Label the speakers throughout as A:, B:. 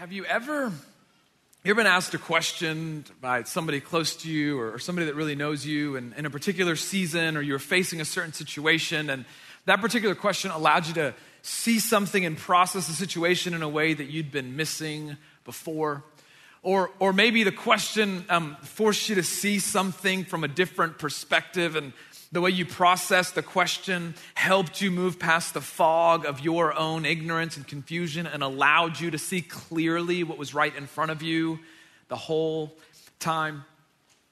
A: Have you ever you ever been asked a question by somebody close to you or, somebody that really knows you in, in a particular season or you're facing a certain situation and that particular question allowed you to see something and process the situation in a way that you'd been missing before? Or, or maybe the question um, forced you to see something from a different perspective and the way you processed the question helped you move past the fog of your own ignorance and confusion and allowed you to see clearly what was right in front of you the whole time.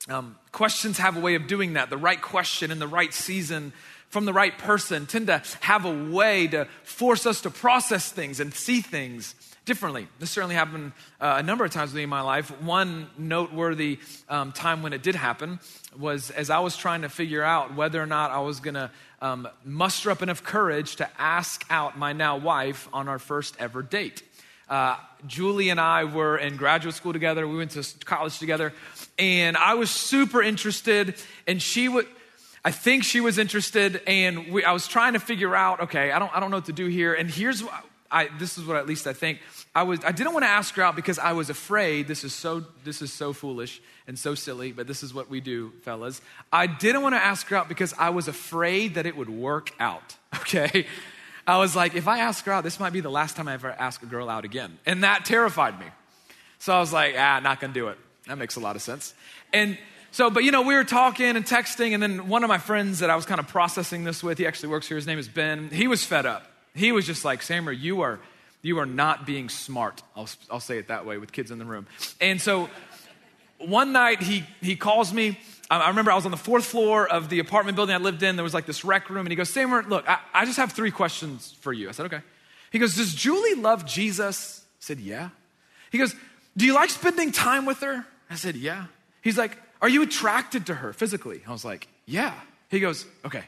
A: Um, questions have a way of doing that. The right question in the right season from the right person tend to have a way to force us to process things and see things differently. This certainly happened uh, a number of times in my life. One noteworthy um, time when it did happen was as I was trying to figure out whether or not I was going to um, muster up enough courage to ask out my now wife on our first ever date. Uh, Julie and I were in graduate school together. We went to college together, and I was super interested, and she would. I think she was interested, and we, I was trying to figure out. Okay, I don't, I don't know what to do here. And here's, I, this is what at least I think. I, was, I didn't want to ask her out because I was afraid. This is, so, this is so foolish and so silly, but this is what we do, fellas. I didn't want to ask her out because I was afraid that it would work out, okay? I was like, if I ask her out, this might be the last time I ever ask a girl out again. And that terrified me. So I was like, ah, not gonna do it. That makes a lot of sense. And so, but you know, we were talking and texting, and then one of my friends that I was kind of processing this with, he actually works here, his name is Ben, he was fed up. He was just like, Samer, you are you are not being smart. I'll, I'll say it that way with kids in the room. And so one night he, he calls me. I remember I was on the fourth floor of the apartment building I lived in. There was like this rec room. And he goes, Samer, look, I, I just have three questions for you. I said, okay. He goes, Does Julie love Jesus? I said, Yeah. He goes, Do you like spending time with her? I said, Yeah. He's like, Are you attracted to her physically? I was like, Yeah. He goes, Okay.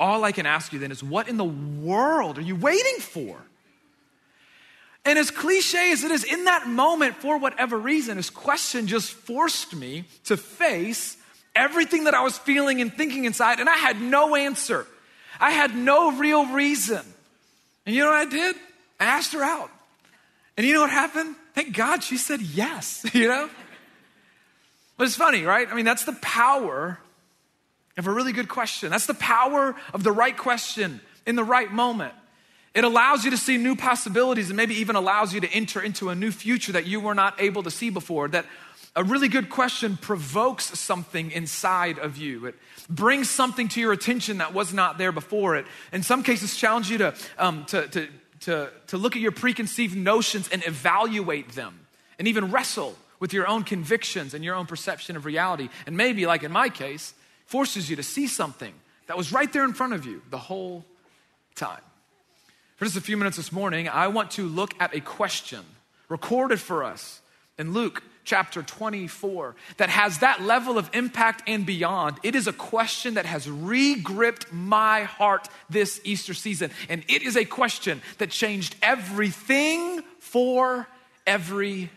A: All I can ask you then is, What in the world are you waiting for? And as cliche as it is, in that moment, for whatever reason, his question just forced me to face everything that I was feeling and thinking inside, and I had no answer. I had no real reason. And you know what I did? I asked her out. And you know what happened? Thank God she said yes, you know? But it's funny, right? I mean, that's the power of a really good question. That's the power of the right question in the right moment. It allows you to see new possibilities and maybe even allows you to enter into a new future that you were not able to see before. That a really good question provokes something inside of you. It brings something to your attention that was not there before. It, in some cases, challenge you to, um, to, to, to, to look at your preconceived notions and evaluate them and even wrestle with your own convictions and your own perception of reality. And maybe, like in my case, forces you to see something that was right there in front of you the whole time. For just a few minutes this morning, I want to look at a question recorded for us in Luke chapter 24 that has that level of impact and beyond. It is a question that has re-gripped my heart this Easter season. And it is a question that changed everything for everyone.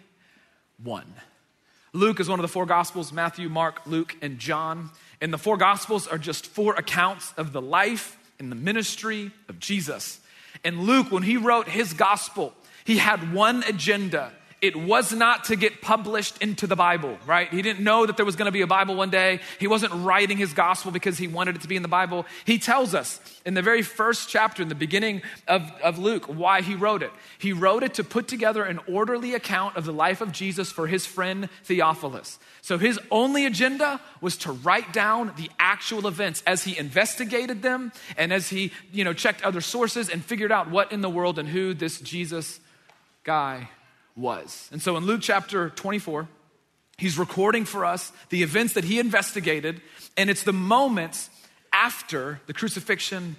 A: Luke is one of the four gospels Matthew, Mark, Luke, and John. And the four gospels are just four accounts of the life and the ministry of Jesus. And Luke, when he wrote his gospel, he had one agenda. It was not to get published into the Bible, right? He didn't know that there was going to be a Bible one day. He wasn't writing his gospel because he wanted it to be in the Bible. He tells us in the very first chapter, in the beginning of, of Luke, why he wrote it. He wrote it to put together an orderly account of the life of Jesus for his friend Theophilus. So his only agenda was to write down the actual events as he investigated them and as he, you know, checked other sources and figured out what in the world and who this Jesus guy was. And so in Luke chapter 24, he's recording for us the events that he investigated, and it's the moments after the crucifixion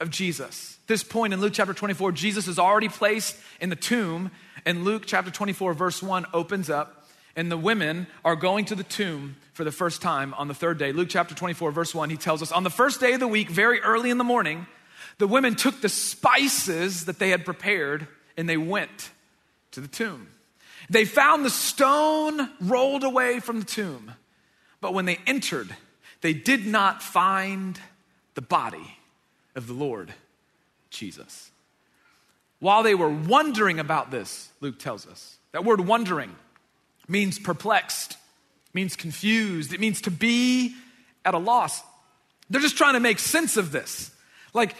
A: of Jesus. This point in Luke chapter 24, Jesus is already placed in the tomb, and Luke chapter 24, verse 1 opens up and the women are going to the tomb for the first time on the third day. Luke chapter 24, verse 1, he tells us on the first day of the week, very early in the morning, the women took the spices that they had prepared and they went to the tomb. They found the stone rolled away from the tomb, but when they entered, they did not find the body of the Lord Jesus. While they were wondering about this, Luke tells us, That word wondering means perplexed, means confused, it means to be at a loss. They're just trying to make sense of this. Like,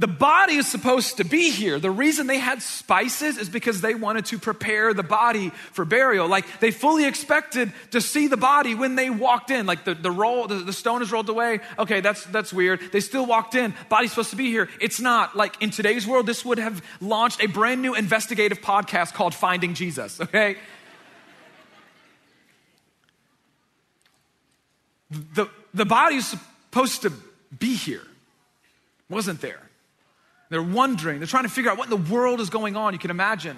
A: the body is supposed to be here. The reason they had spices is because they wanted to prepare the body for burial. Like they fully expected to see the body when they walked in. Like the, the roll, the, the stone is rolled away. Okay, that's that's weird. They still walked in. Body's supposed to be here. It's not. Like in today's world, this would have launched a brand new investigative podcast called Finding Jesus. Okay. The, the body is supposed to be here. Wasn't there. They're wondering, they're trying to figure out what in the world is going on. You can imagine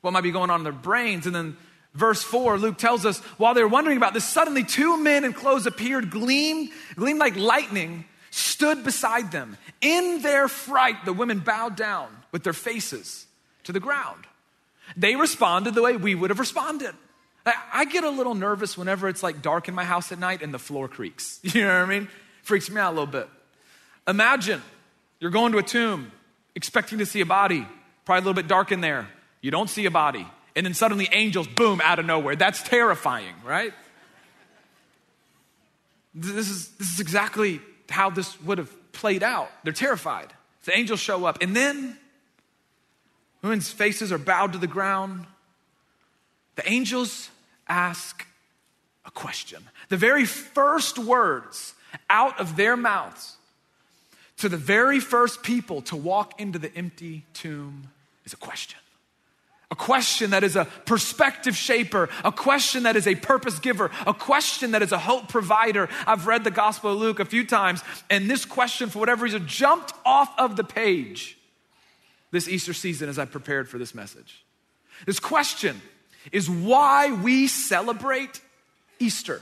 A: what might be going on in their brains. And then verse 4, Luke tells us, while they were wondering about this, suddenly two men in clothes appeared, gleamed, gleamed like lightning, stood beside them. In their fright, the women bowed down with their faces to the ground. They responded the way we would have responded. I get a little nervous whenever it's like dark in my house at night and the floor creaks. You know what I mean? Freaks me out a little bit. Imagine you're going to a tomb, expecting to see a body, probably a little bit dark in there. You don't see a body. And then suddenly angels, boom, out of nowhere. That's terrifying, right? This is, this is exactly how this would have played out. They're terrified. The angels show up. And then, women's faces are bowed to the ground. The angels ask a question. The very first words out of their mouths to the very first people to walk into the empty tomb is a question. A question that is a perspective shaper, a question that is a purpose giver, a question that is a hope provider. I've read the Gospel of Luke a few times, and this question, for whatever reason, jumped off of the page this Easter season as I prepared for this message. This question is why we celebrate Easter.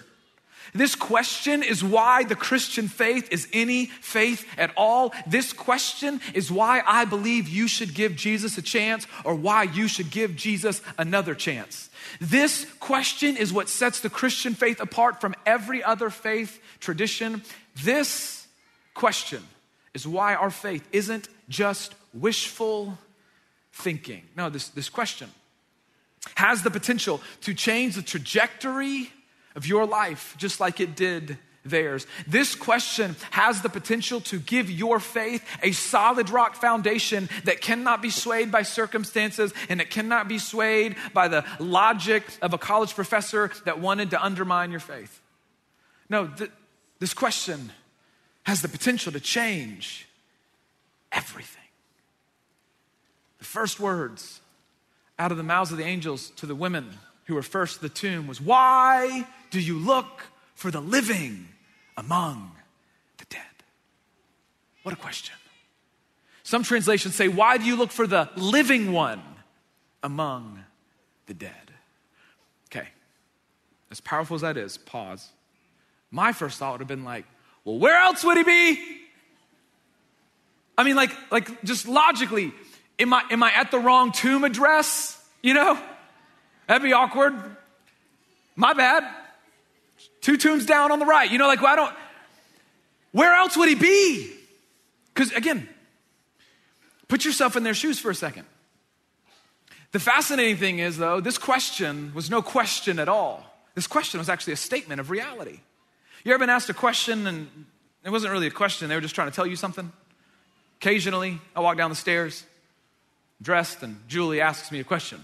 A: This question is why the Christian faith is any faith at all. This question is why I believe you should give Jesus a chance or why you should give Jesus another chance. This question is what sets the Christian faith apart from every other faith tradition. This question is why our faith isn't just wishful thinking. No, this, this question has the potential to change the trajectory of your life, just like it did theirs. This question has the potential to give your faith a solid rock foundation that cannot be swayed by circumstances and it cannot be swayed by the logic of a college professor that wanted to undermine your faith. No, th- this question has the potential to change everything. The first words out of the mouths of the angels to the women who were first at the tomb was, Why do you look for the living among the dead? What a question. Some translations say, Why do you look for the living one among the dead? Okay, as powerful as that is, pause. My first thought would have been like, Well, where else would he be? I mean, like, like just logically, am I, am I at the wrong tomb address? You know? That'd be awkward. My bad. Two tombs down on the right. You know, like, well, I don't, where else would he be? Because again, put yourself in their shoes for a second. The fascinating thing is, though, this question was no question at all. This question was actually a statement of reality. You ever been asked a question and it wasn't really a question, they were just trying to tell you something? Occasionally, I walk down the stairs, dressed, and Julie asks me a question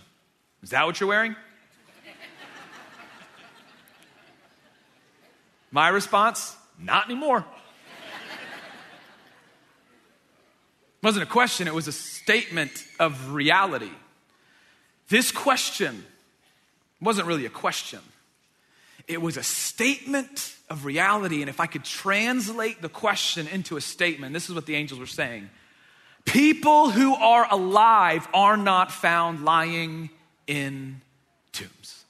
A: Is that what you're wearing? My response, not anymore. Wasn't a question, it was a statement of reality. This question wasn't really a question, it was a statement of reality. And if I could translate the question into a statement, this is what the angels were saying People who are alive are not found lying in tombs.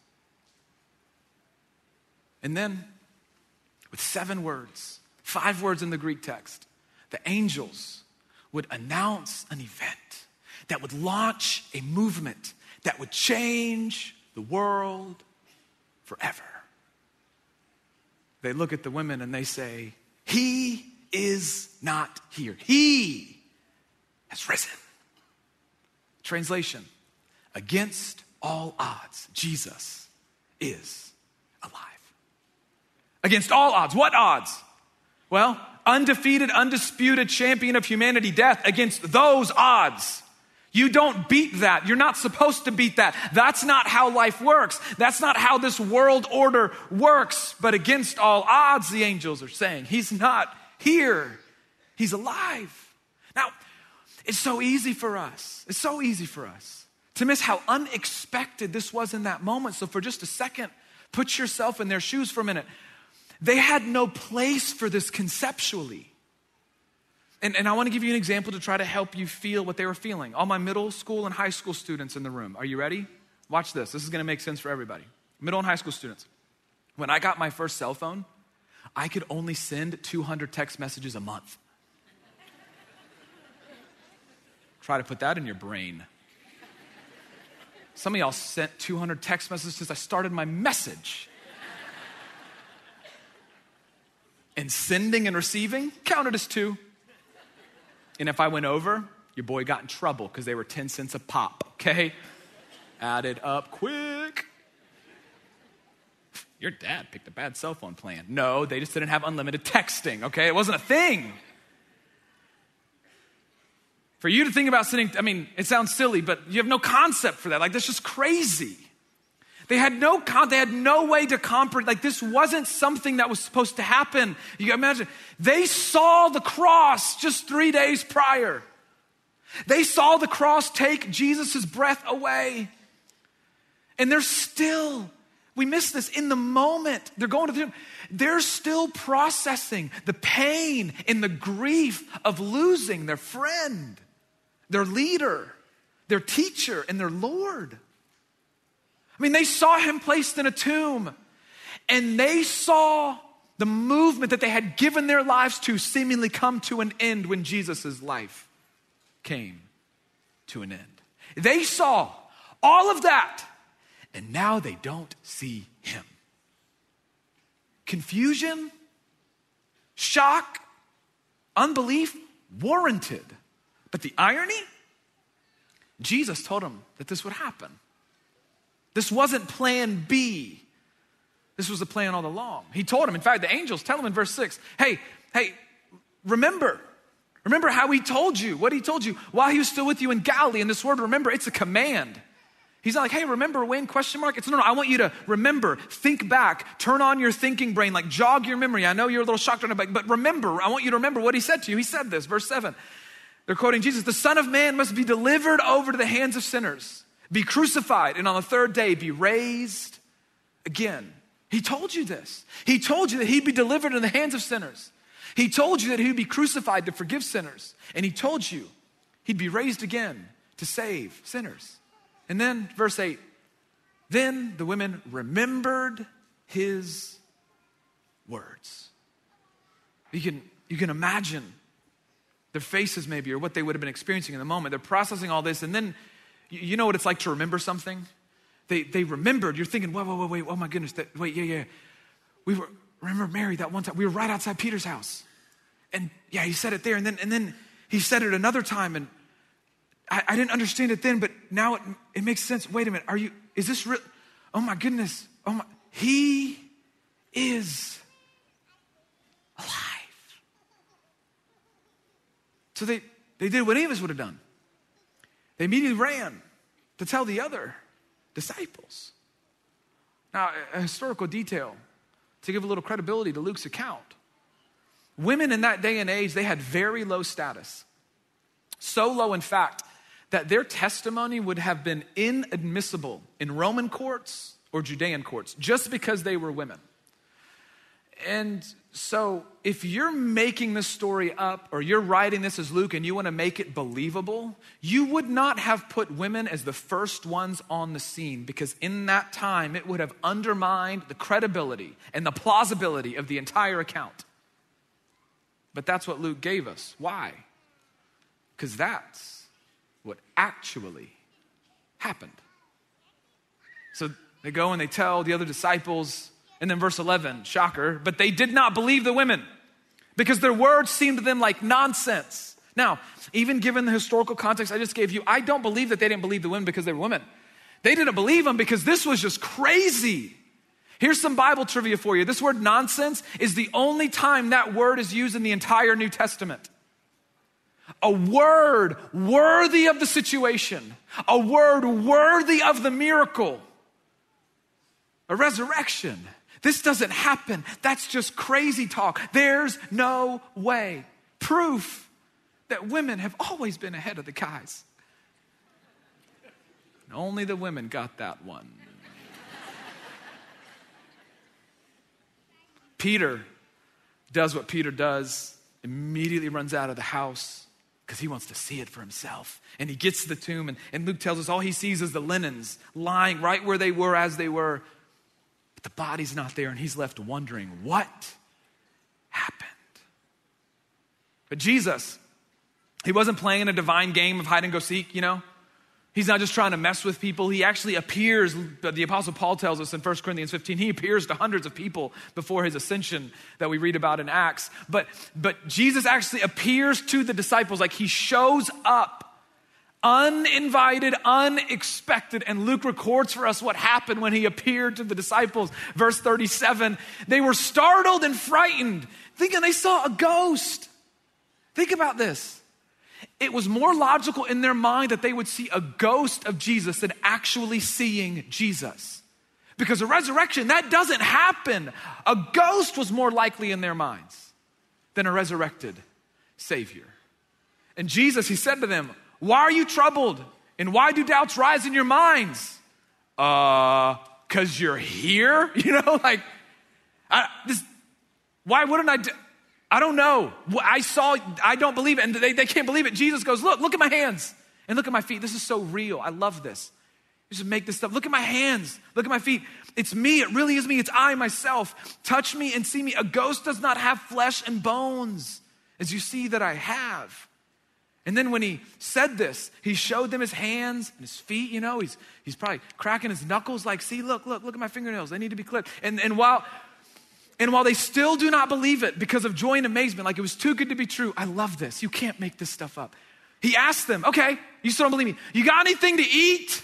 A: And then with seven words, five words in the Greek text, the angels would announce an event that would launch a movement that would change the world forever. They look at the women and they say, He is not here. He has risen. Translation Against all odds, Jesus is alive. Against all odds. What odds? Well, undefeated, undisputed champion of humanity, death, against those odds. You don't beat that. You're not supposed to beat that. That's not how life works. That's not how this world order works. But against all odds, the angels are saying, He's not here. He's alive. Now, it's so easy for us. It's so easy for us to miss how unexpected this was in that moment. So, for just a second, put yourself in their shoes for a minute. They had no place for this conceptually. And, and I want to give you an example to try to help you feel what they were feeling. All my middle school and high school students in the room, are you ready? Watch this. This is going to make sense for everybody. Middle and high school students. When I got my first cell phone, I could only send 200 text messages a month. Try to put that in your brain. Some of y'all sent 200 text messages since I started my message. And sending and receiving counted as two. And if I went over, your boy got in trouble because they were 10 cents a pop, okay? Added up quick. Your dad picked a bad cell phone plan. No, they just didn't have unlimited texting, okay? It wasn't a thing. For you to think about sitting, I mean, it sounds silly, but you have no concept for that. Like, that's just crazy. They had no con- they had no way to comprehend. Like this wasn't something that was supposed to happen. You imagine. They saw the cross just three days prior. They saw the cross take Jesus' breath away. And they're still, we miss this in the moment. They're going to the they're still processing the pain and the grief of losing their friend, their leader, their teacher, and their Lord. I mean, they saw him placed in a tomb and they saw the movement that they had given their lives to seemingly come to an end when Jesus' life came to an end. They saw all of that and now they don't see him. Confusion, shock, unbelief, warranted. But the irony, Jesus told them that this would happen. This wasn't plan B. This was the plan all along. He told him, in fact, the angels tell him in verse 6 hey, hey, remember, remember how he told you, what he told you while he was still with you in Galilee. And this word, remember, it's a command. He's not like, hey, remember when? Question mark. It's no, no. I want you to remember, think back, turn on your thinking brain, like jog your memory. I know you're a little shocked on it, but, but remember. I want you to remember what he said to you. He said this, verse seven. They're quoting Jesus: "The Son of Man must be delivered over to the hands of sinners." Be crucified, and on the third day be raised again. He told you this. He told you that he'd be delivered in the hands of sinners. He told you that he'd be crucified to forgive sinners. And he told you he'd be raised again to save sinners. And then, verse 8 then the women remembered his words. You can, you can imagine their faces, maybe, or what they would have been experiencing in the moment. They're processing all this, and then you know what it's like to remember something? They, they remembered. You're thinking, wait, wait, wait, wait, oh my goodness, that, wait, yeah, yeah. We were, remember Mary that one time, we were right outside Peter's house. And yeah, he said it there. And then, and then he said it another time. And I, I didn't understand it then, but now it, it makes sense. Wait a minute, are you, is this real? Oh my goodness. Oh my, he is alive. So they, they did what us would have done. They immediately ran to tell the other disciples. Now, a historical detail to give a little credibility to Luke's account. Women in that day and age, they had very low status. So low, in fact, that their testimony would have been inadmissible in Roman courts or Judean courts just because they were women. And so, if you're making this story up or you're writing this as Luke and you want to make it believable, you would not have put women as the first ones on the scene because in that time it would have undermined the credibility and the plausibility of the entire account. But that's what Luke gave us. Why? Because that's what actually happened. So they go and they tell the other disciples, and then verse 11, shocker, but they did not believe the women because their words seemed to them like nonsense. Now, even given the historical context I just gave you, I don't believe that they didn't believe the women because they were women. They didn't believe them because this was just crazy. Here's some Bible trivia for you. This word nonsense is the only time that word is used in the entire New Testament. A word worthy of the situation, a word worthy of the miracle, a resurrection. This doesn't happen. That's just crazy talk. There's no way. Proof that women have always been ahead of the guys. And only the women got that one. Peter does what Peter does, immediately runs out of the house because he wants to see it for himself. And he gets to the tomb, and, and Luke tells us all he sees is the linens lying right where they were as they were. But the body's not there, and he's left wondering what happened. But Jesus, he wasn't playing a divine game of hide and go seek, you know? He's not just trying to mess with people. He actually appears, the Apostle Paul tells us in 1 Corinthians 15, he appears to hundreds of people before his ascension that we read about in Acts. But, but Jesus actually appears to the disciples, like he shows up uninvited, unexpected. And Luke records for us what happened when he appeared to the disciples. Verse 37 they were startled and frightened, thinking they saw a ghost. Think about this it was more logical in their mind that they would see a ghost of Jesus than actually seeing Jesus. Because a resurrection, that doesn't happen. A ghost was more likely in their minds than a resurrected Savior. And Jesus, he said to them, Why are you troubled? And why do doubts rise in your minds? Uh, because you're here? You know, like, I, this, why wouldn't I? Do, I don't know. I saw, I don't believe it. And they, they can't believe it. Jesus goes, Look, look at my hands and look at my feet. This is so real. I love this. You should make this stuff. Look at my hands. Look at my feet. It's me. It really is me. It's I myself. Touch me and see me. A ghost does not have flesh and bones, as you see that I have. And then when he said this, he showed them his hands and his feet. You know, he's, he's probably cracking his knuckles, like, see, look, look, look at my fingernails. They need to be clipped. And, and while and while they still do not believe it because of joy and amazement, like it was too good to be true, I love this. You can't make this stuff up. He asked them, okay, you still don't believe me. You got anything to eat?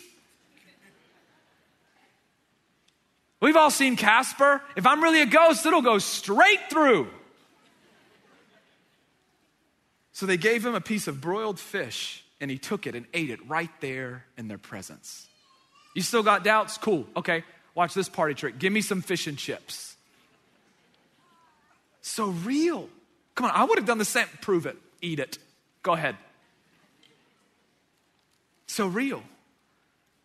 A: We've all seen Casper. If I'm really a ghost, it'll go straight through. So they gave him a piece of broiled fish, and he took it and ate it right there in their presence. You still got doubts? Cool. Okay, watch this party trick. Give me some fish and chips. So real. Come on, I would have done the same. Prove it. Eat it. Go ahead. So real.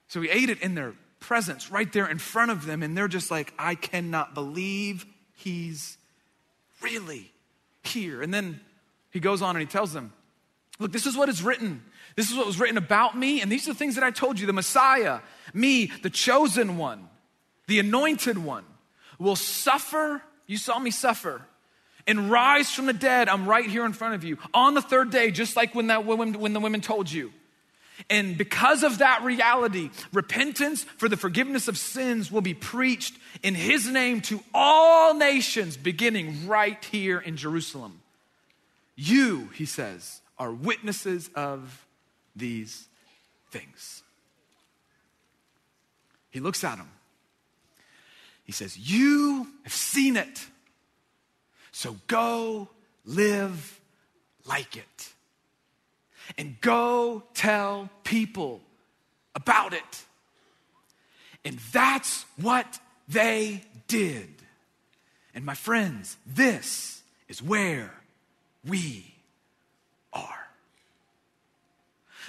A: So he ate it in their presence, right there in front of them, and they're just like, I cannot believe he's really here. And then he goes on and he tells them, Look, this is what is written. This is what was written about me, and these are the things that I told you the Messiah, me, the chosen one, the anointed one, will suffer. You saw me suffer and rise from the dead. I'm right here in front of you on the third day, just like when, that woman, when the women told you. And because of that reality, repentance for the forgiveness of sins will be preached in his name to all nations, beginning right here in Jerusalem. You, he says, are witnesses of these things. He looks at them. He says, You have seen it. So go live like it. And go tell people about it. And that's what they did. And my friends, this is where we are.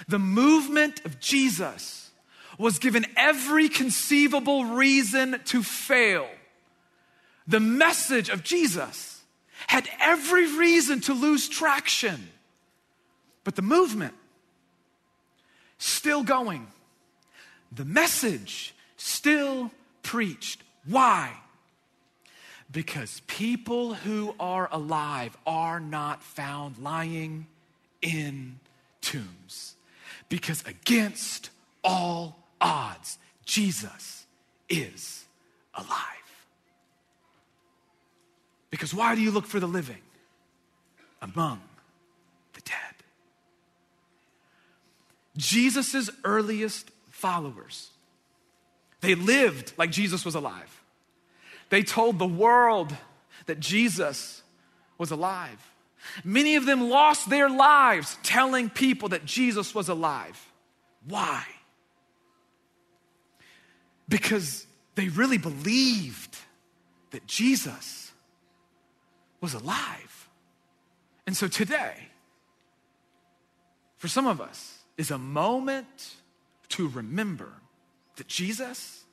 A: The movement of Jesus was given every conceivable reason to fail. The message of Jesus had every reason to lose traction. But the movement, still going. The message, still preached. Why? Because people who are alive are not found lying in tombs. Because against all odds, Jesus is alive. Because why do you look for the living among the dead? Jesus' earliest followers They lived like Jesus was alive. They told the world that Jesus was alive. Many of them lost their lives telling people that Jesus was alive. Why? Because they really believed that Jesus was alive. And so today, for some of us, is a moment to remember that Jesus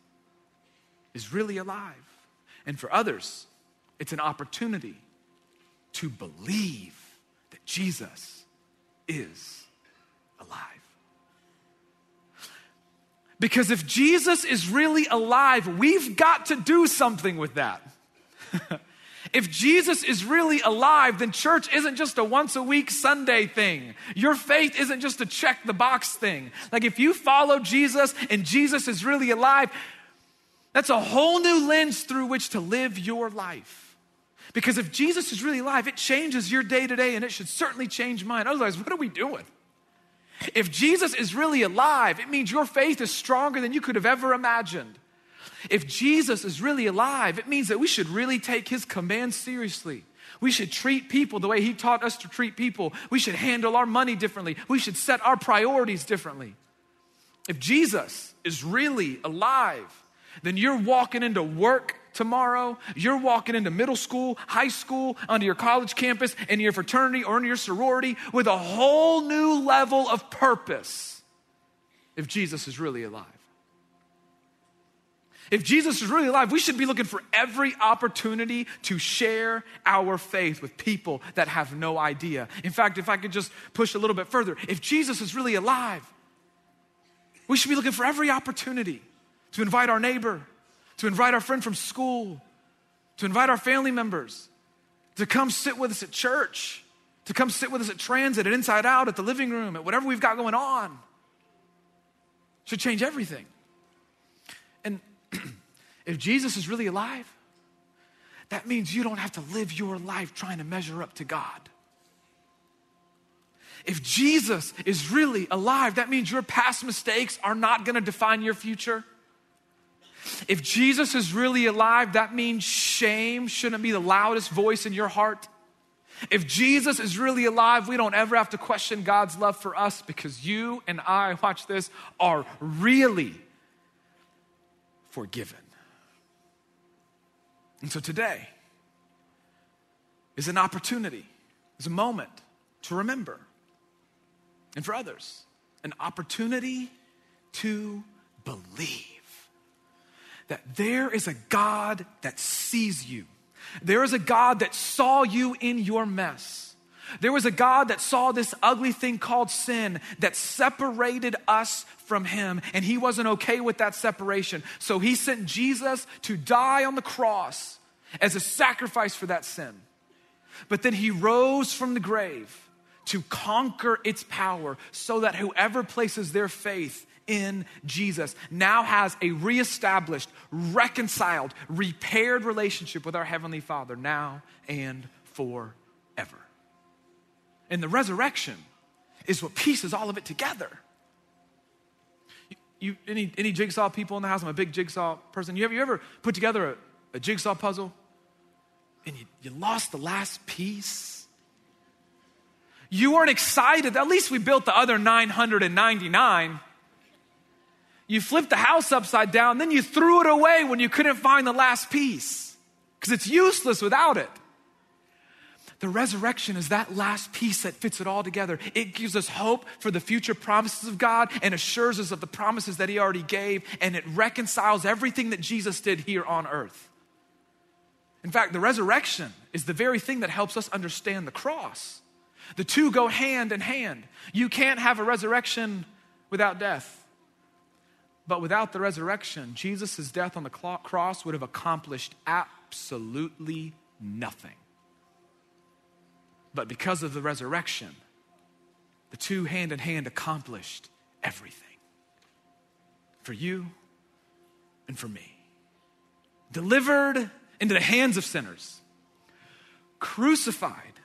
A: is really alive. And for others, it's an opportunity to believe that Jesus is alive. Because if Jesus is really alive, we've got to do something with that. if Jesus is really alive, then church isn't just a once a week Sunday thing. Your faith isn't just a check the box thing. Like if you follow Jesus and Jesus is really alive, that's a whole new lens through which to live your life. Because if Jesus is really alive, it changes your day to day and it should certainly change mine. Otherwise, what are we doing? If Jesus is really alive, it means your faith is stronger than you could have ever imagined. If Jesus is really alive, it means that we should really take his command seriously. We should treat people the way he taught us to treat people. We should handle our money differently. We should set our priorities differently. If Jesus is really alive, then you're walking into work tomorrow, you're walking into middle school, high school, onto your college campus, in your fraternity or in your sorority with a whole new level of purpose if Jesus is really alive. If Jesus is really alive, we should be looking for every opportunity to share our faith with people that have no idea. In fact, if I could just push a little bit further, if Jesus is really alive, we should be looking for every opportunity to invite our neighbor, to invite our friend from school, to invite our family members, to come sit with us at church, to come sit with us at transit, at Inside Out, at the living room, at whatever we've got going on. Should change everything. And if Jesus is really alive, that means you don't have to live your life trying to measure up to God. If Jesus is really alive, that means your past mistakes are not gonna define your future. If Jesus is really alive, that means shame shouldn't be the loudest voice in your heart. If Jesus is really alive, we don't ever have to question God's love for us because you and I, watch this, are really forgiven. And so today is an opportunity, is a moment to remember. And for others, an opportunity to believe that there is a God that sees you. There is a God that saw you in your mess. There was a God that saw this ugly thing called sin that separated us from Him, and He wasn't okay with that separation. So He sent Jesus to die on the cross as a sacrifice for that sin. But then He rose from the grave to conquer its power so that whoever places their faith in Jesus now has a reestablished, reconciled, repaired relationship with our Heavenly Father now and forever. And the resurrection is what pieces all of it together. You, you, any, any jigsaw people in the house? I'm a big jigsaw person. You ever, you ever put together a, a jigsaw puzzle and you, you lost the last piece? You weren't excited. At least we built the other 999 you flipped the house upside down, then you threw it away when you couldn't find the last piece because it's useless without it. The resurrection is that last piece that fits it all together. It gives us hope for the future promises of God and assures us of the promises that He already gave, and it reconciles everything that Jesus did here on earth. In fact, the resurrection is the very thing that helps us understand the cross. The two go hand in hand. You can't have a resurrection without death. But without the resurrection, Jesus' death on the cross would have accomplished absolutely nothing. But because of the resurrection, the two hand in hand accomplished everything for you and for me. Delivered into the hands of sinners, crucified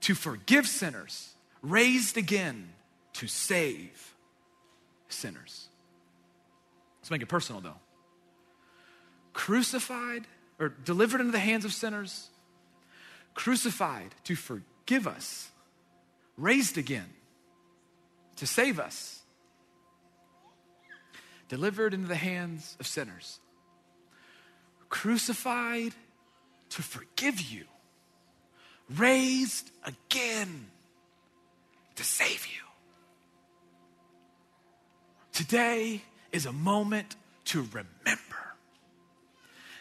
A: to forgive sinners, raised again to save sinners. Let's make it personal though. crucified or delivered into the hands of sinners, crucified to forgive us, raised again to save us, delivered into the hands of sinners, crucified to forgive you, raised again to save you. Today is a moment to remember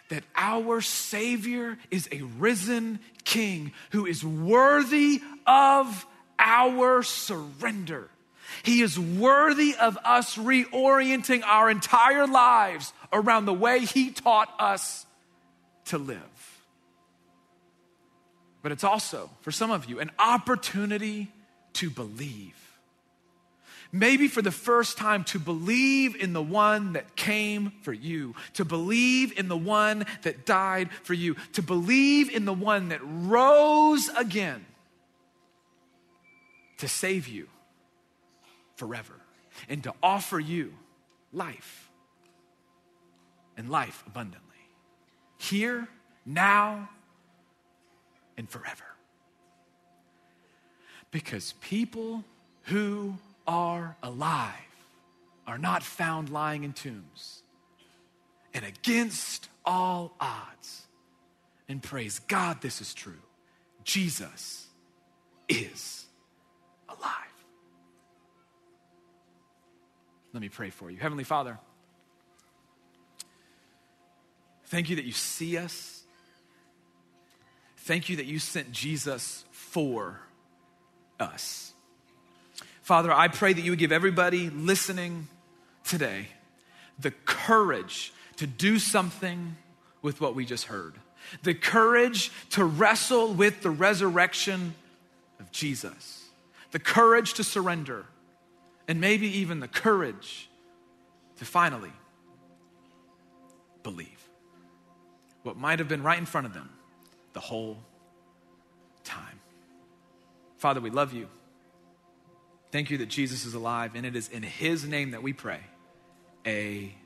A: that our Savior is a risen King who is worthy of our surrender. He is worthy of us reorienting our entire lives around the way He taught us to live. But it's also, for some of you, an opportunity to believe. Maybe for the first time, to believe in the one that came for you, to believe in the one that died for you, to believe in the one that rose again to save you forever and to offer you life and life abundantly. Here, now, and forever. Because people who are alive are not found lying in tombs. And against all odds, and praise God, this is true, Jesus is alive. Let me pray for you. Heavenly Father, thank you that you see us. Thank you that you sent Jesus for us. Father, I pray that you would give everybody listening today the courage to do something with what we just heard, the courage to wrestle with the resurrection of Jesus, the courage to surrender, and maybe even the courage to finally believe what might have been right in front of them the whole time. Father, we love you. Thank you that Jesus is alive, and it is in his name that we pray. Amen.